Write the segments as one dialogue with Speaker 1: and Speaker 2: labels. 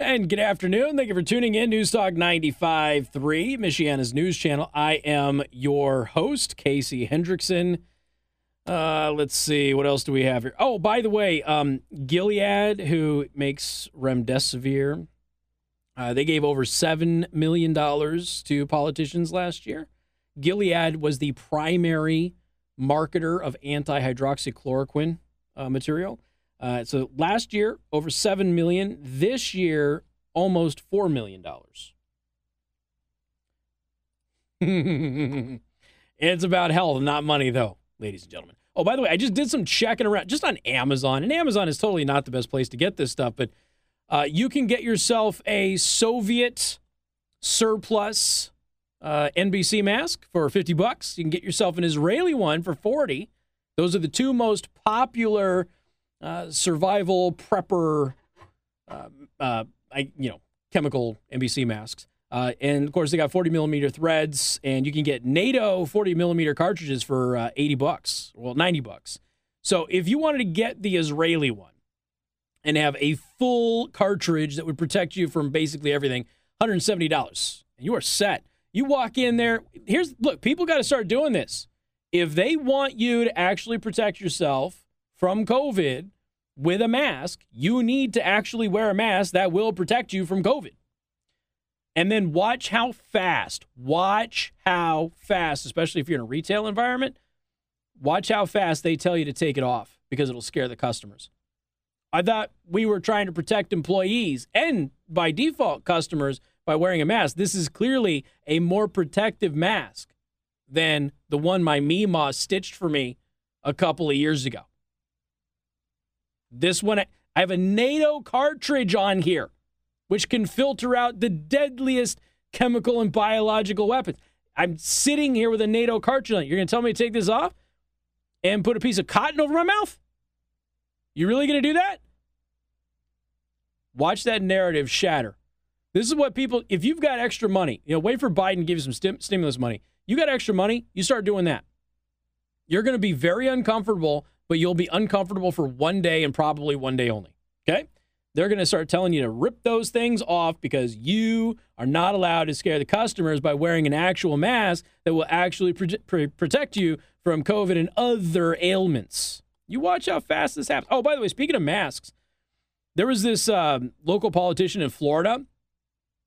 Speaker 1: And good afternoon. Thank you for tuning in. News Talk 95.3, Michiana's news channel. I am your host, Casey Hendrickson. Uh, let's see, what else do we have here? Oh, by the way, um, Gilead, who makes remdesivir, uh, they gave over $7 million to politicians last year. Gilead was the primary marketer of anti hydroxychloroquine uh, material. Uh, so last year, over seven million. This year, almost four million dollars. it's about health, not money, though, ladies and gentlemen. Oh, by the way, I just did some checking around just on Amazon, and Amazon is totally not the best place to get this stuff, but uh, you can get yourself a Soviet surplus uh, NBC mask for 50 bucks. You can get yourself an Israeli one for 40. Those are the two most popular uh, survival prepper, uh, uh, I, you know, chemical NBC masks. Uh, and of course, they got 40 millimeter threads, and you can get NATO 40 millimeter cartridges for uh, 80 bucks, well, 90 bucks. So if you wanted to get the Israeli one and have a full cartridge that would protect you from basically everything, $170. And you are set. You walk in there. Here's look, people got to start doing this. If they want you to actually protect yourself from COVID with a mask, you need to actually wear a mask that will protect you from COVID. And then watch how fast, watch how fast, especially if you're in a retail environment, watch how fast they tell you to take it off because it'll scare the customers. I thought we were trying to protect employees and by default customers by wearing a mask. This is clearly a more protective mask than the one my Mima stitched for me a couple of years ago. This one, I have a NATO cartridge on here, which can filter out the deadliest chemical and biological weapons. I'm sitting here with a NATO cartridge on. You're going to tell me to take this off and put a piece of cotton over my mouth? You really going to do that? Watch that narrative shatter. This is what people, if you've got extra money, you know, wait for Biden to give you some stim- stimulus money. You got extra money, you start doing that. You're going to be very uncomfortable, but you'll be uncomfortable for one day and probably one day only. Okay? They're going to start telling you to rip those things off because you are not allowed to scare the customers by wearing an actual mask that will actually pro- protect you from COVID and other ailments. You watch how fast this happens. Oh, by the way, speaking of masks, there was this uh, local politician in Florida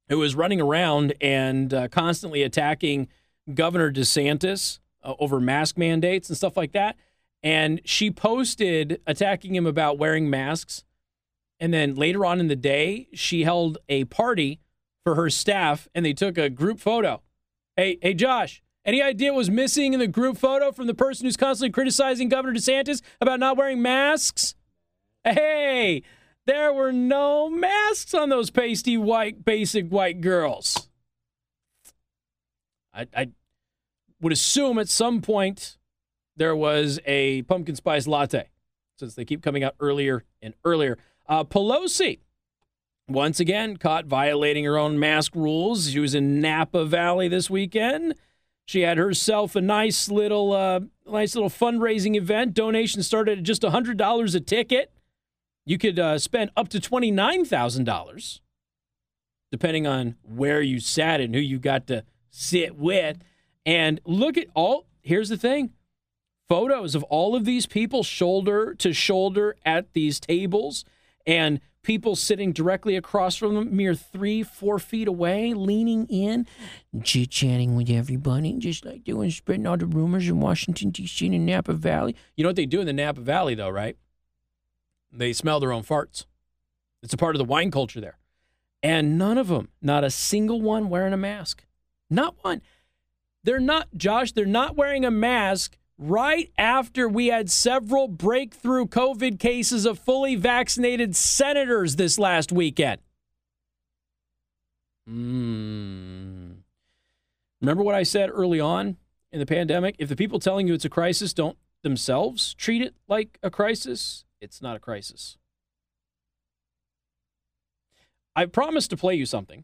Speaker 1: who was running around and uh, constantly attacking Governor DeSantis uh, over mask mandates and stuff like that. And she posted attacking him about wearing masks. And then later on in the day, she held a party for her staff and they took a group photo. Hey, hey, Josh, any idea what was missing in the group photo from the person who's constantly criticizing Governor DeSantis about not wearing masks? Hey, there were no masks on those pasty white, basic white girls. I, I would assume at some point there was a pumpkin spice latte, since they keep coming out earlier and earlier. Uh, Pelosi, once again, caught violating her own mask rules. She was in Napa Valley this weekend. She had herself a nice little, uh, nice little fundraising event. Donations started at just hundred dollars a ticket. You could uh, spend up to $29,000, depending on where you sat and who you got to sit with. And look at all, here's the thing photos of all of these people shoulder to shoulder at these tables and people sitting directly across from them, mere three, four feet away, leaning in, chit chatting with everybody, just like doing, spreading all the rumors in Washington, D.C. and Napa Valley. You know what they do in the Napa Valley, though, right? They smell their own farts. It's a part of the wine culture there. And none of them, not a single one wearing a mask. Not one. They're not, Josh, they're not wearing a mask right after we had several breakthrough COVID cases of fully vaccinated senators this last weekend. Mm. Remember what I said early on in the pandemic? If the people telling you it's a crisis don't themselves treat it like a crisis, it's not a crisis. I promised to play you something.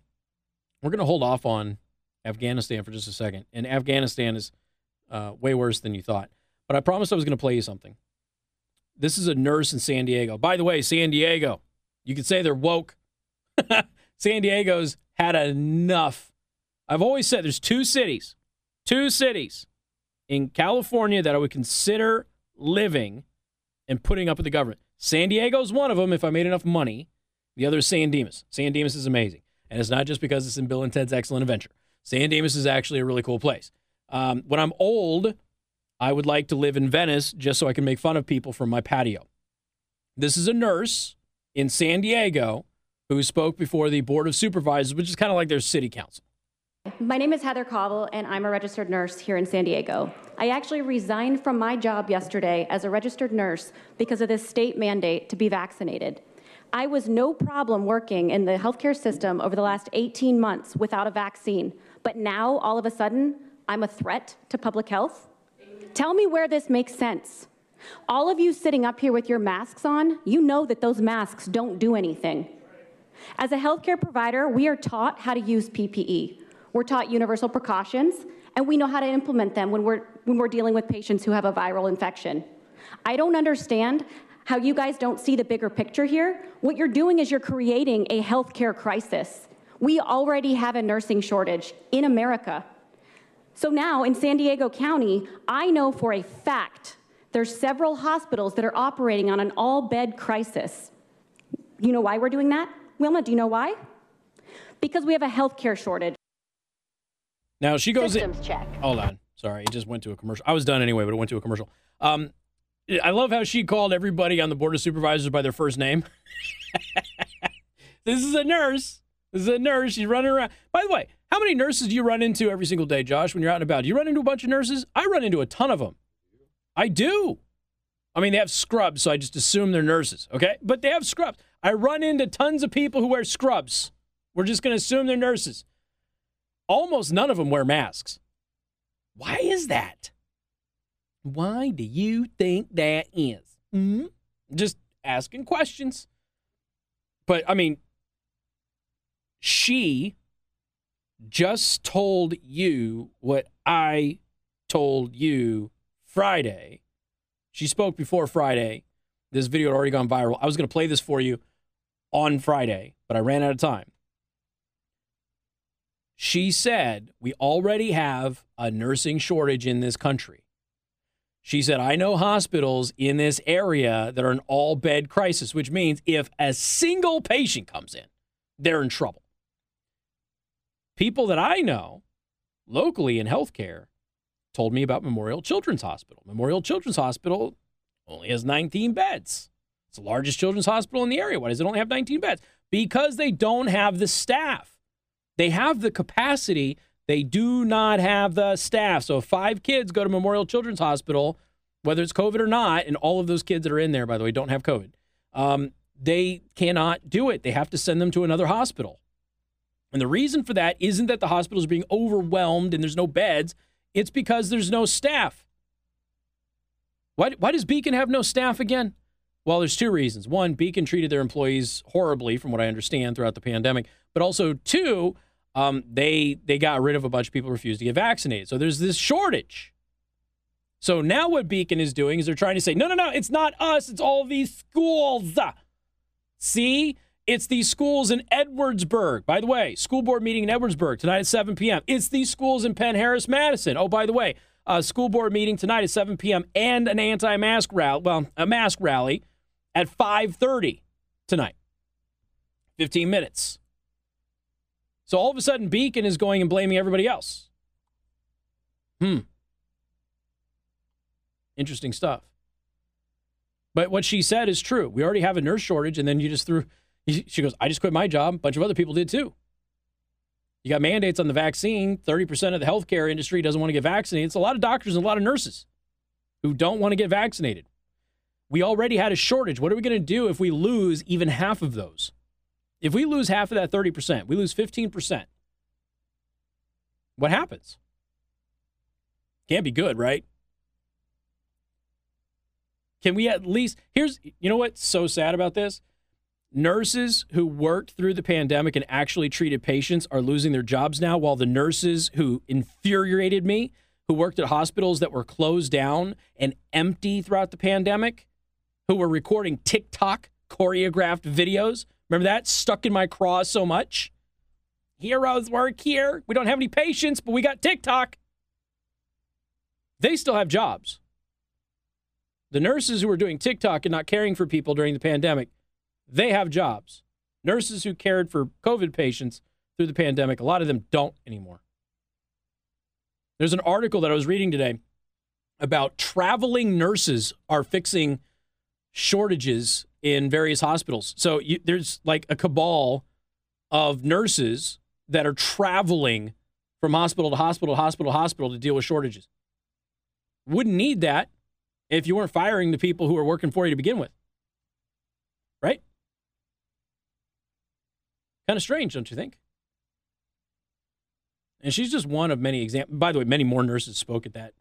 Speaker 1: We're going to hold off on Afghanistan for just a second. And Afghanistan is uh, way worse than you thought. But I promised I was going to play you something. This is a nurse in San Diego. By the way, San Diego, you could say they're woke. San Diego's had enough. I've always said there's two cities, two cities in California that I would consider living and putting up with the government. San Diego's one of them if I made enough money. The other is San Dimas. San Dimas is amazing. And it's not just because it's in Bill and Ted's Excellent Adventure. San Dimas is actually a really cool place. Um, when I'm old, I would like to live in Venice just so I can make fun of people from my patio. This is a nurse in San Diego who spoke before the Board of Supervisors, which is kind of like their city council.
Speaker 2: My name is Heather Cobble, and I'm a registered nurse here in San Diego. I actually resigned from my job yesterday as a registered nurse because of this state mandate to be vaccinated. I was no problem working in the healthcare system over the last 18 months without a vaccine, but now all of a sudden, I'm a threat to public health? Tell me where this makes sense. All of you sitting up here with your masks on, you know that those masks don't do anything. As a healthcare provider, we are taught how to use PPE. We're taught universal precautions, and we know how to implement them when we're, when we're dealing with patients who have a viral infection. I don't understand how you guys don't see the bigger picture here. What you're doing is you're creating a healthcare crisis. We already have a nursing shortage in America. So now in San Diego County, I know for a fact there's several hospitals that are operating on an all-bed crisis. You know why we're doing that? Wilma, do you know why? Because we have a healthcare shortage.
Speaker 1: Now she goes
Speaker 2: Systems
Speaker 1: in.
Speaker 2: check.
Speaker 1: Hold on. Sorry, it just went to a commercial. I was done anyway, but it went to a commercial. Um, I love how she called everybody on the board of supervisors by their first name. this is a nurse. This is a nurse. She's running around. By the way, how many nurses do you run into every single day, Josh, when you're out and about? Do you run into a bunch of nurses? I run into a ton of them. I do. I mean, they have scrubs, so I just assume they're nurses, okay? But they have scrubs. I run into tons of people who wear scrubs. We're just going to assume they're nurses. Almost none of them wear masks. Why is that? Why do you think that is? hmm Just asking questions. But I mean, she just told you what I told you Friday. She spoke before Friday. This video had already gone viral. I was going to play this for you on Friday, but I ran out of time. She said, We already have a nursing shortage in this country. She said, I know hospitals in this area that are an all bed crisis, which means if a single patient comes in, they're in trouble. People that I know locally in healthcare told me about Memorial Children's Hospital. Memorial Children's Hospital only has 19 beds. It's the largest children's hospital in the area. Why does it only have 19 beds? Because they don't have the staff. They have the capacity, they do not have the staff. So if five kids go to Memorial Children's Hospital, whether it's COVID or not, and all of those kids that are in there, by the way, don't have COVID, um, they cannot do it. They have to send them to another hospital. And the reason for that isn't that the hospitals are being overwhelmed and there's no beds, it's because there's no staff. Why, why does Beacon have no staff again? Well, there's two reasons. One, Beacon treated their employees horribly, from what I understand, throughout the pandemic. But also, two, um, they they got rid of a bunch of people who refused to get vaccinated. So there's this shortage. So now what Beacon is doing is they're trying to say, no, no, no, it's not us. It's all these schools. See, it's these schools in Edwardsburg. By the way, school board meeting in Edwardsburg tonight at 7 p.m. It's these schools in Penn Harris Madison. Oh, by the way, school board meeting tonight at 7 p.m. and an anti-mask rally. Well, a mask rally at 5:30 tonight. 15 minutes. So all of a sudden, Beacon is going and blaming everybody else. Hmm. Interesting stuff. But what she said is true. We already have a nurse shortage, and then you just threw. She goes, I just quit my job. A bunch of other people did too. You got mandates on the vaccine. 30% of the healthcare industry doesn't want to get vaccinated. It's a lot of doctors and a lot of nurses who don't want to get vaccinated. We already had a shortage. What are we going to do if we lose even half of those? If we lose half of that 30%, we lose 15%. What happens? Can't be good, right? Can we at least here's you know what's so sad about this? Nurses who worked through the pandemic and actually treated patients are losing their jobs now, while the nurses who infuriated me, who worked at hospitals that were closed down and empty throughout the pandemic, who were recording TikTok choreographed videos Remember that stuck in my craw so much? Heroes work here. We don't have any patients, but we got TikTok. They still have jobs. The nurses who were doing TikTok and not caring for people during the pandemic, they have jobs. Nurses who cared for COVID patients through the pandemic, a lot of them don't anymore. There's an article that I was reading today about traveling nurses are fixing shortages in various hospitals. So you, there's like a cabal of nurses that are traveling from hospital to hospital, hospital to hospital to deal with shortages. Wouldn't need that if you weren't firing the people who are working for you to begin with. Right? Kind of strange, don't you think? And she's just one of many examples. By the way, many more nurses spoke at that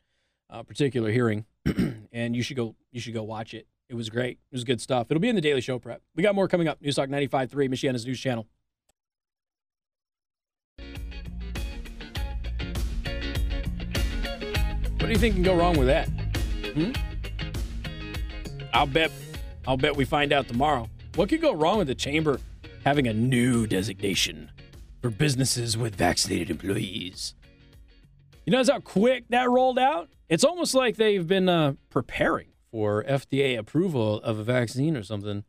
Speaker 1: uh, particular hearing, and you should go. You should go watch it. It was great. It was good stuff. It'll be in the Daily Show prep. We got more coming up. News Talk 95.3, Michiana's news channel. What do you think can go wrong with that? Hmm? I'll bet. I'll bet we find out tomorrow. What could go wrong with the chamber having a new designation for businesses with vaccinated employees? You know how quick that rolled out? It's almost like they've been uh, preparing for FDA approval of a vaccine or something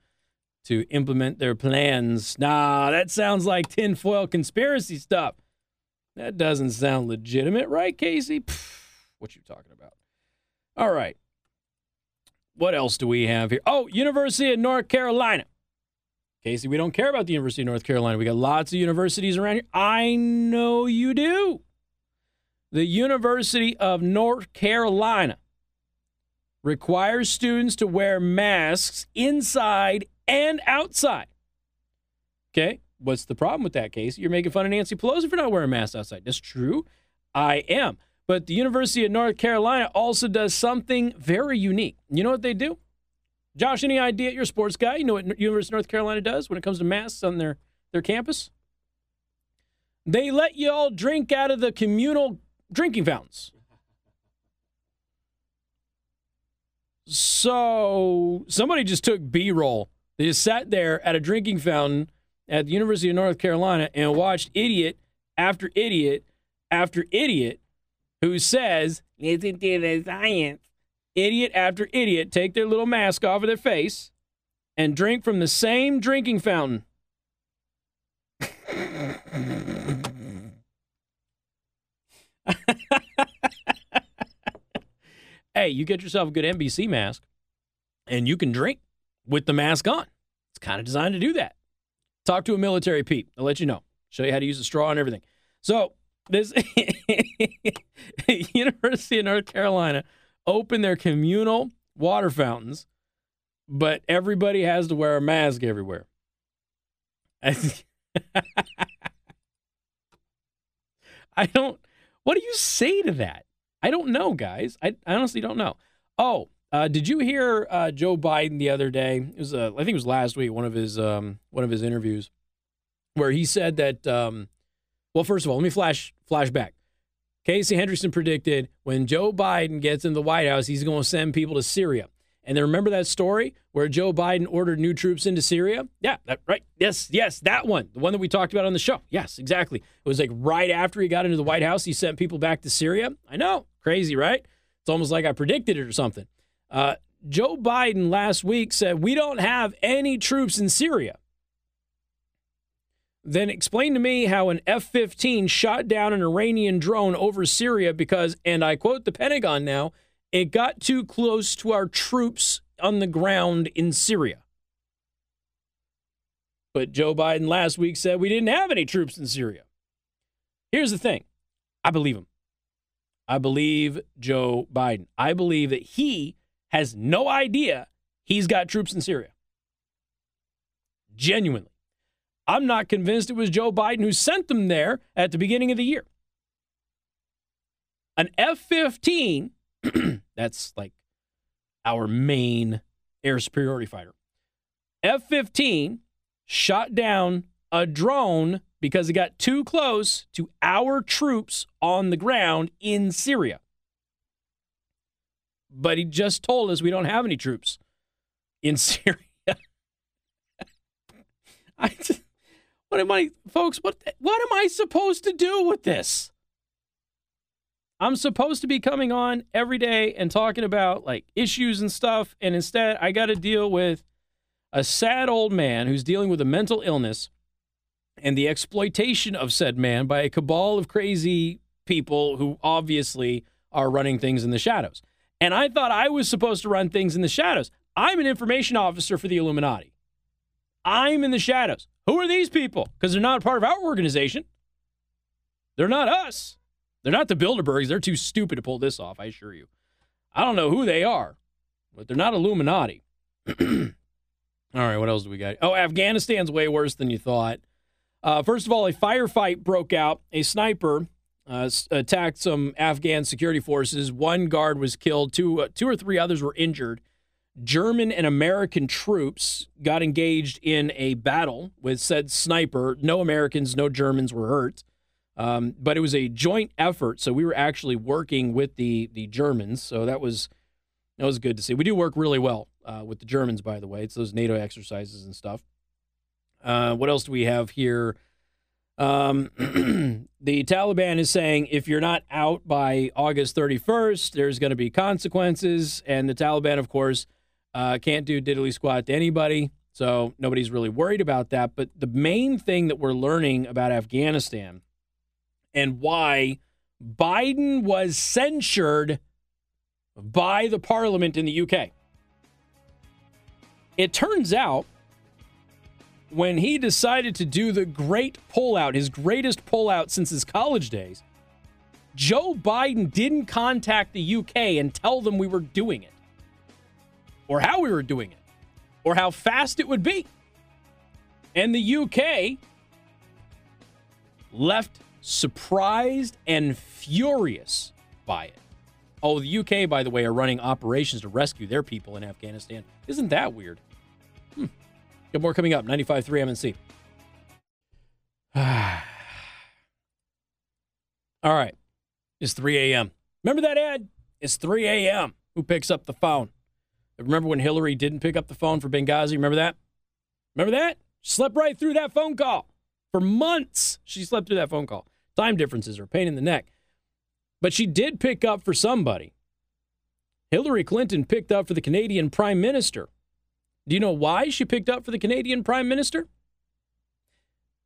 Speaker 1: to implement their plans. Nah, that sounds like tinfoil conspiracy stuff. That doesn't sound legitimate, right, Casey? Pfft, what you talking about? All right. What else do we have here? Oh, University of North Carolina. Casey, we don't care about the University of North Carolina. We got lots of universities around here. I know you do. The University of North Carolina requires students to wear masks inside and outside. Okay, what's the problem with that, Casey? You're making fun of Nancy Pelosi for not wearing masks outside. That's true. I am. But the University of North Carolina also does something very unique. You know what they do? Josh, any idea? You're a sports guy. You know what University of North Carolina does when it comes to masks on their, their campus? They let you all drink out of the communal drinking fountains. So somebody just took B roll. They just sat there at a drinking fountain at the University of North Carolina and watched idiot after idiot after idiot who says, listen to the science, idiot after idiot take their little mask off of their face and drink from the same drinking fountain. hey, you get yourself a good NBC mask and you can drink with the mask on. It's kind of designed to do that. Talk to a military Pete. I'll let you know. Show you how to use a straw and everything. So, this University of North Carolina opened their communal water fountains, but everybody has to wear a mask everywhere. I don't. What do you say to that? I don't know, guys. I, I honestly don't know. Oh, uh, did you hear uh, Joe Biden the other day? It was, uh, I think it was last week, one of his um, one of his interviews, where he said that. Um, well, first of all, let me flash flash back. Casey Hendrickson predicted when Joe Biden gets in the White House, he's going to send people to Syria. And then remember that story where Joe Biden ordered new troops into Syria? Yeah, that, right. Yes, yes, that one. The one that we talked about on the show. Yes, exactly. It was like right after he got into the White House, he sent people back to Syria. I know. Crazy, right? It's almost like I predicted it or something. Uh, Joe Biden last week said, We don't have any troops in Syria. Then explain to me how an F 15 shot down an Iranian drone over Syria because, and I quote the Pentagon now, it got too close to our troops on the ground in Syria. But Joe Biden last week said we didn't have any troops in Syria. Here's the thing I believe him. I believe Joe Biden. I believe that he has no idea he's got troops in Syria. Genuinely. I'm not convinced it was Joe Biden who sent them there at the beginning of the year. An F 15 That's like our main air superiority fighter. F 15 shot down a drone because it got too close to our troops on the ground in Syria. But he just told us we don't have any troops in Syria. I just, what am I, folks? What what am I supposed to do with this? I'm supposed to be coming on every day and talking about like issues and stuff, and instead I got to deal with a sad old man who's dealing with a mental illness and the exploitation of said man by a cabal of crazy people who obviously are running things in the shadows. And I thought I was supposed to run things in the shadows. I'm an information officer for the Illuminati. I'm in the shadows. Who are these people? Because they're not part of our organization. They're not us. They're not the Bilderbergs. They're too stupid to pull this off, I assure you. I don't know who they are, but they're not Illuminati. All right, what else do we got? Oh, Afghanistan's way worse than you thought. Uh, first of all, a firefight broke out. A sniper uh, attacked some Afghan security forces. One guard was killed. Two, uh, two or three others were injured. German and American troops got engaged in a battle with said sniper. No Americans, no Germans were hurt. Um, but it was a joint effort, so we were actually working with the the Germans. So that was that was good to see. We do work really well uh, with the Germans, by the way. It's those NATO exercises and stuff. Uh, what else do we have here? Um, the Taliban is saying if you're not out by August 31st, there's going to be consequences. And the Taliban, of course, uh, can't do diddly squat to anybody. So nobody's really worried about that. But the main thing that we're learning about Afghanistan and why Biden was censured by the parliament in the UK. It turns out when he decided to do the great pullout, his greatest pullout since his college days, Joe Biden didn't contact the UK and tell them we were doing it, or how we were doing it, or how fast it would be. And the UK left surprised and furious by it. Oh, the UK, by the way, are running operations to rescue their people in Afghanistan. Isn't that weird? Hmm. Got more coming up. 95.3 MNC. All right. It's 3 a.m. Remember that ad? It's 3 a.m. Who picks up the phone? Remember when Hillary didn't pick up the phone for Benghazi? Remember that? Remember that? She Slept right through that phone call. For months, she slept through that phone call. Time differences are a pain in the neck. But she did pick up for somebody. Hillary Clinton picked up for the Canadian Prime Minister. Do you know why she picked up for the Canadian Prime Minister?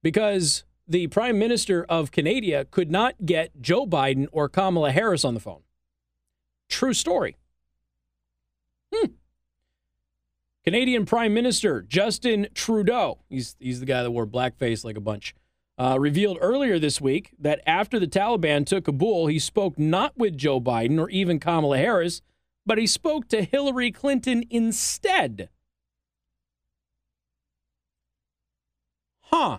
Speaker 1: Because the Prime Minister of Canada could not get Joe Biden or Kamala Harris on the phone. True story. Hmm. Canadian Prime Minister Justin Trudeau, he's, he's the guy that wore blackface like a bunch, uh, revealed earlier this week that after the Taliban took Kabul, he spoke not with Joe Biden or even Kamala Harris, but he spoke to Hillary Clinton instead. Huh.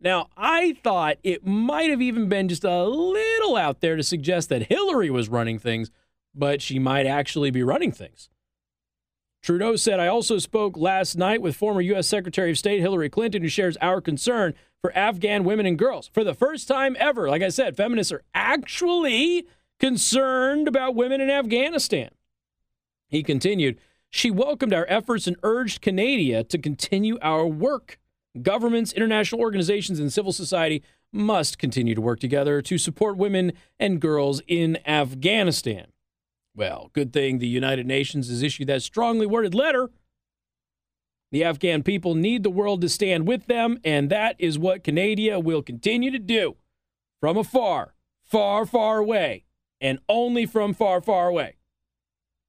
Speaker 1: Now, I thought it might have even been just a little out there to suggest that Hillary was running things, but she might actually be running things. Trudeau said, I also spoke last night with former U.S. Secretary of State Hillary Clinton, who shares our concern for Afghan women and girls. For the first time ever, like I said, feminists are actually concerned about women in Afghanistan. He continued, she welcomed our efforts and urged Canada to continue our work. Governments, international organizations, and civil society must continue to work together to support women and girls in Afghanistan. Well, good thing the United Nations has issued that strongly worded letter. The Afghan people need the world to stand with them, and that is what Canada will continue to do from afar, far, far away, and only from far, far away.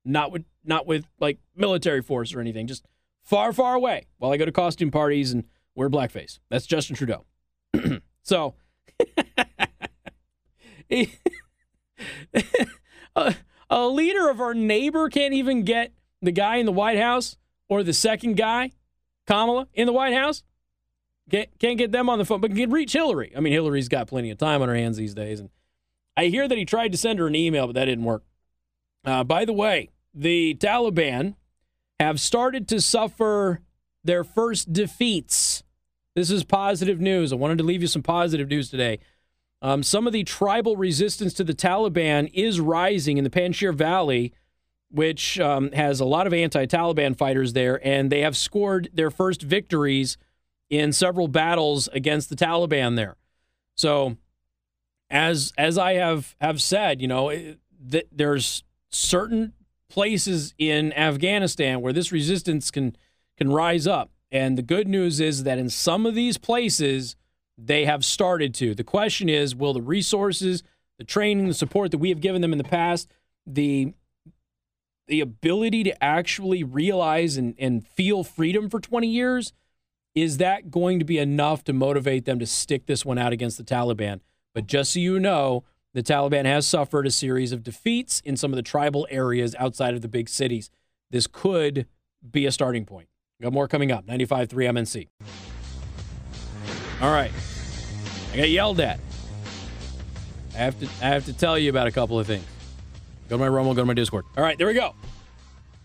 Speaker 1: Not with not with like military force or anything, just far, far away while I go to costume parties and wear blackface. That's Justin Trudeau. so uh, a leader of our neighbor can't even get the guy in the White House or the second guy, Kamala, in the White House. Can't, can't get them on the phone, but can reach Hillary. I mean, Hillary's got plenty of time on her hands these days. And I hear that he tried to send her an email, but that didn't work. Uh, by the way, the Taliban have started to suffer their first defeats. This is positive news. I wanted to leave you some positive news today. Um, some of the tribal resistance to the Taliban is rising in the Panjshir Valley, which um, has a lot of anti Taliban fighters there, and they have scored their first victories in several battles against the Taliban there. So, as as I have have said, you know, th- there's certain places in Afghanistan where this resistance can can rise up, and the good news is that in some of these places they have started to. The question is, will the resources, the training, the support that we have given them in the past, the the ability to actually realize and, and feel freedom for 20 years, is that going to be enough to motivate them to stick this one out against the Taliban? But just so you know, the Taliban has suffered a series of defeats in some of the tribal areas outside of the big cities. This could be a starting point. Got more coming up. 95.3 MNC. All right. I got yelled at. I have to I have to tell you about a couple of things. Go to my Rumble, go to my Discord. All right, there we go.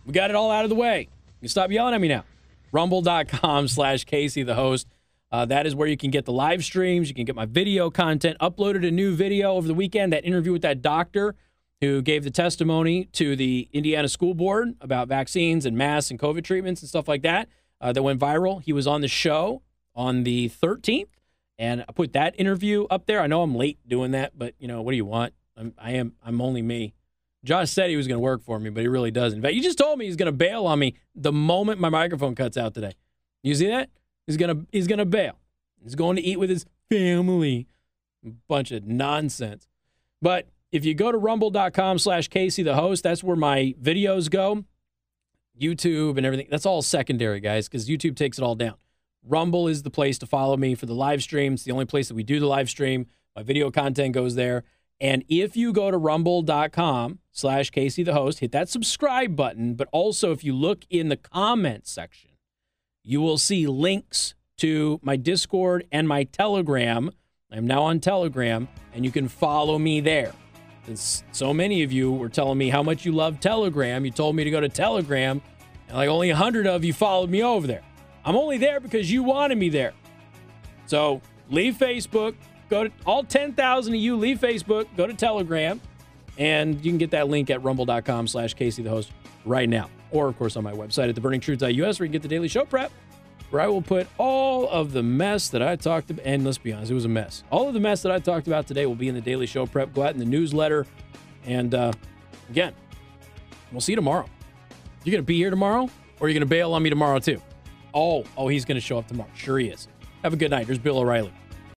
Speaker 1: We got it all out of the way. You stop yelling at me now. Rumble.com slash Casey the host. Uh, that is where you can get the live streams. You can get my video content. Uploaded a new video over the weekend, that interview with that doctor who gave the testimony to the Indiana School Board about vaccines and masks and COVID treatments and stuff like that. Uh, that went viral. He was on the show on the 13th, and I put that interview up there. I know I'm late doing that, but you know what do you want? I'm, I am. I'm only me. Josh said he was going to work for me, but he really doesn't. In fact, he just told me he's going to bail on me the moment my microphone cuts out today. You see that? He's gonna he's gonna bail. He's going to eat with his family. Bunch of nonsense. But if you go to rumble.com slash Casey the host, that's where my videos go. YouTube and everything. That's all secondary, guys, because YouTube takes it all down. Rumble is the place to follow me for the live stream. It's the only place that we do the live stream. My video content goes there. And if you go to rumble.com slash Casey the host, hit that subscribe button. But also, if you look in the comments section, you will see links to my Discord and my Telegram. I'm now on Telegram, and you can follow me there. Since so many of you were telling me how much you love Telegram, you told me to go to Telegram, and like only 100 of you followed me over there. I'm only there because you wanted me there. So leave Facebook, go to all 10,000 of you, leave Facebook, go to Telegram, and you can get that link at rumble.com slash Casey the host right now or of course on my website at theburningtruth.us where you can get the daily show prep, where I will put all of the mess that I talked about. And let's be honest, it was a mess. All of the mess that I talked about today will be in the daily show prep. Go out in the newsletter. And uh, again, we'll see you tomorrow. You're going to be here tomorrow or you're going to bail on me tomorrow too? Oh, oh, he's going to show up tomorrow. Sure he is. Have a good night. There's Bill O'Reilly.